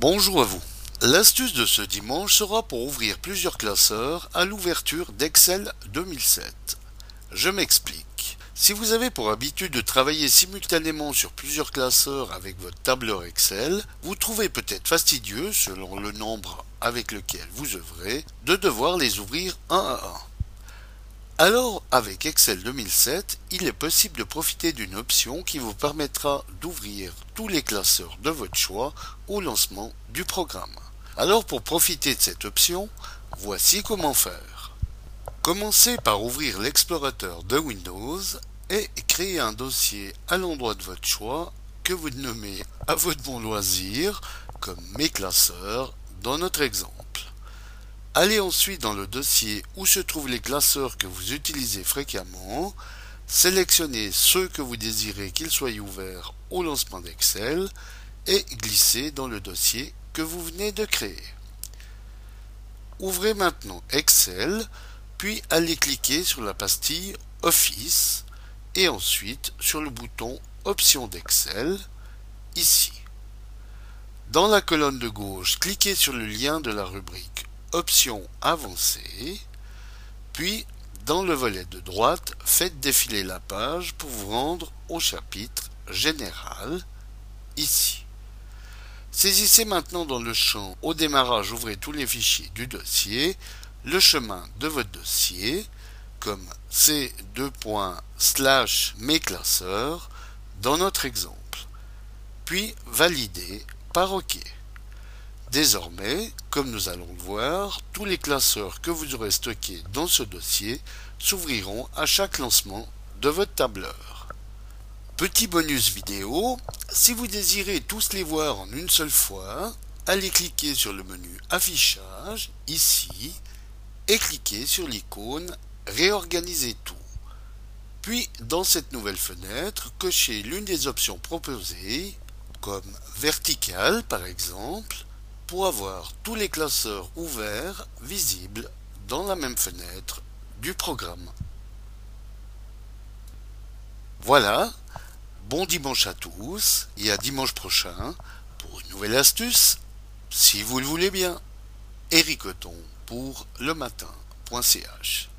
Bonjour à vous. L'astuce de ce dimanche sera pour ouvrir plusieurs classeurs à l'ouverture d'Excel 2007. Je m'explique. Si vous avez pour habitude de travailler simultanément sur plusieurs classeurs avec votre tableur Excel, vous trouvez peut-être fastidieux, selon le nombre avec lequel vous œuvrez, de devoir les ouvrir un à un. Alors, avec Excel 2007, il est possible de profiter d'une option qui vous permettra d'ouvrir tous les classeurs de votre choix au lancement du programme. Alors, pour profiter de cette option, voici comment faire. Commencez par ouvrir l'explorateur de Windows et créer un dossier à l'endroit de votre choix que vous nommez à votre bon loisir comme mes classeurs dans notre exemple. Allez ensuite dans le dossier où se trouvent les classeurs que vous utilisez fréquemment, sélectionnez ceux que vous désirez qu'ils soient ouverts au lancement d'Excel et glissez dans le dossier que vous venez de créer. Ouvrez maintenant Excel, puis allez cliquer sur la pastille Office et ensuite sur le bouton Options d'Excel, ici. Dans la colonne de gauche, cliquez sur le lien de la rubrique Options avancées, puis dans le volet de droite, faites défiler la page pour vous rendre au chapitre général, ici. Saisissez maintenant dans le champ Au démarrage, ouvrez tous les fichiers du dossier, le chemin de votre dossier, comme c 2 mes classeurs, dans notre exemple, puis validez par OK. Désormais, comme nous allons le voir, tous les classeurs que vous aurez stockés dans ce dossier s'ouvriront à chaque lancement de votre tableur. Petit bonus vidéo, si vous désirez tous les voir en une seule fois, allez cliquer sur le menu Affichage, ici, et cliquez sur l'icône Réorganiser tout. Puis, dans cette nouvelle fenêtre, cochez l'une des options proposées, comme vertical par exemple, pour avoir tous les classeurs ouverts visibles dans la même fenêtre du programme. Voilà, bon dimanche à tous et à dimanche prochain pour une nouvelle astuce, si vous le voulez bien. Eric pour le matin.ch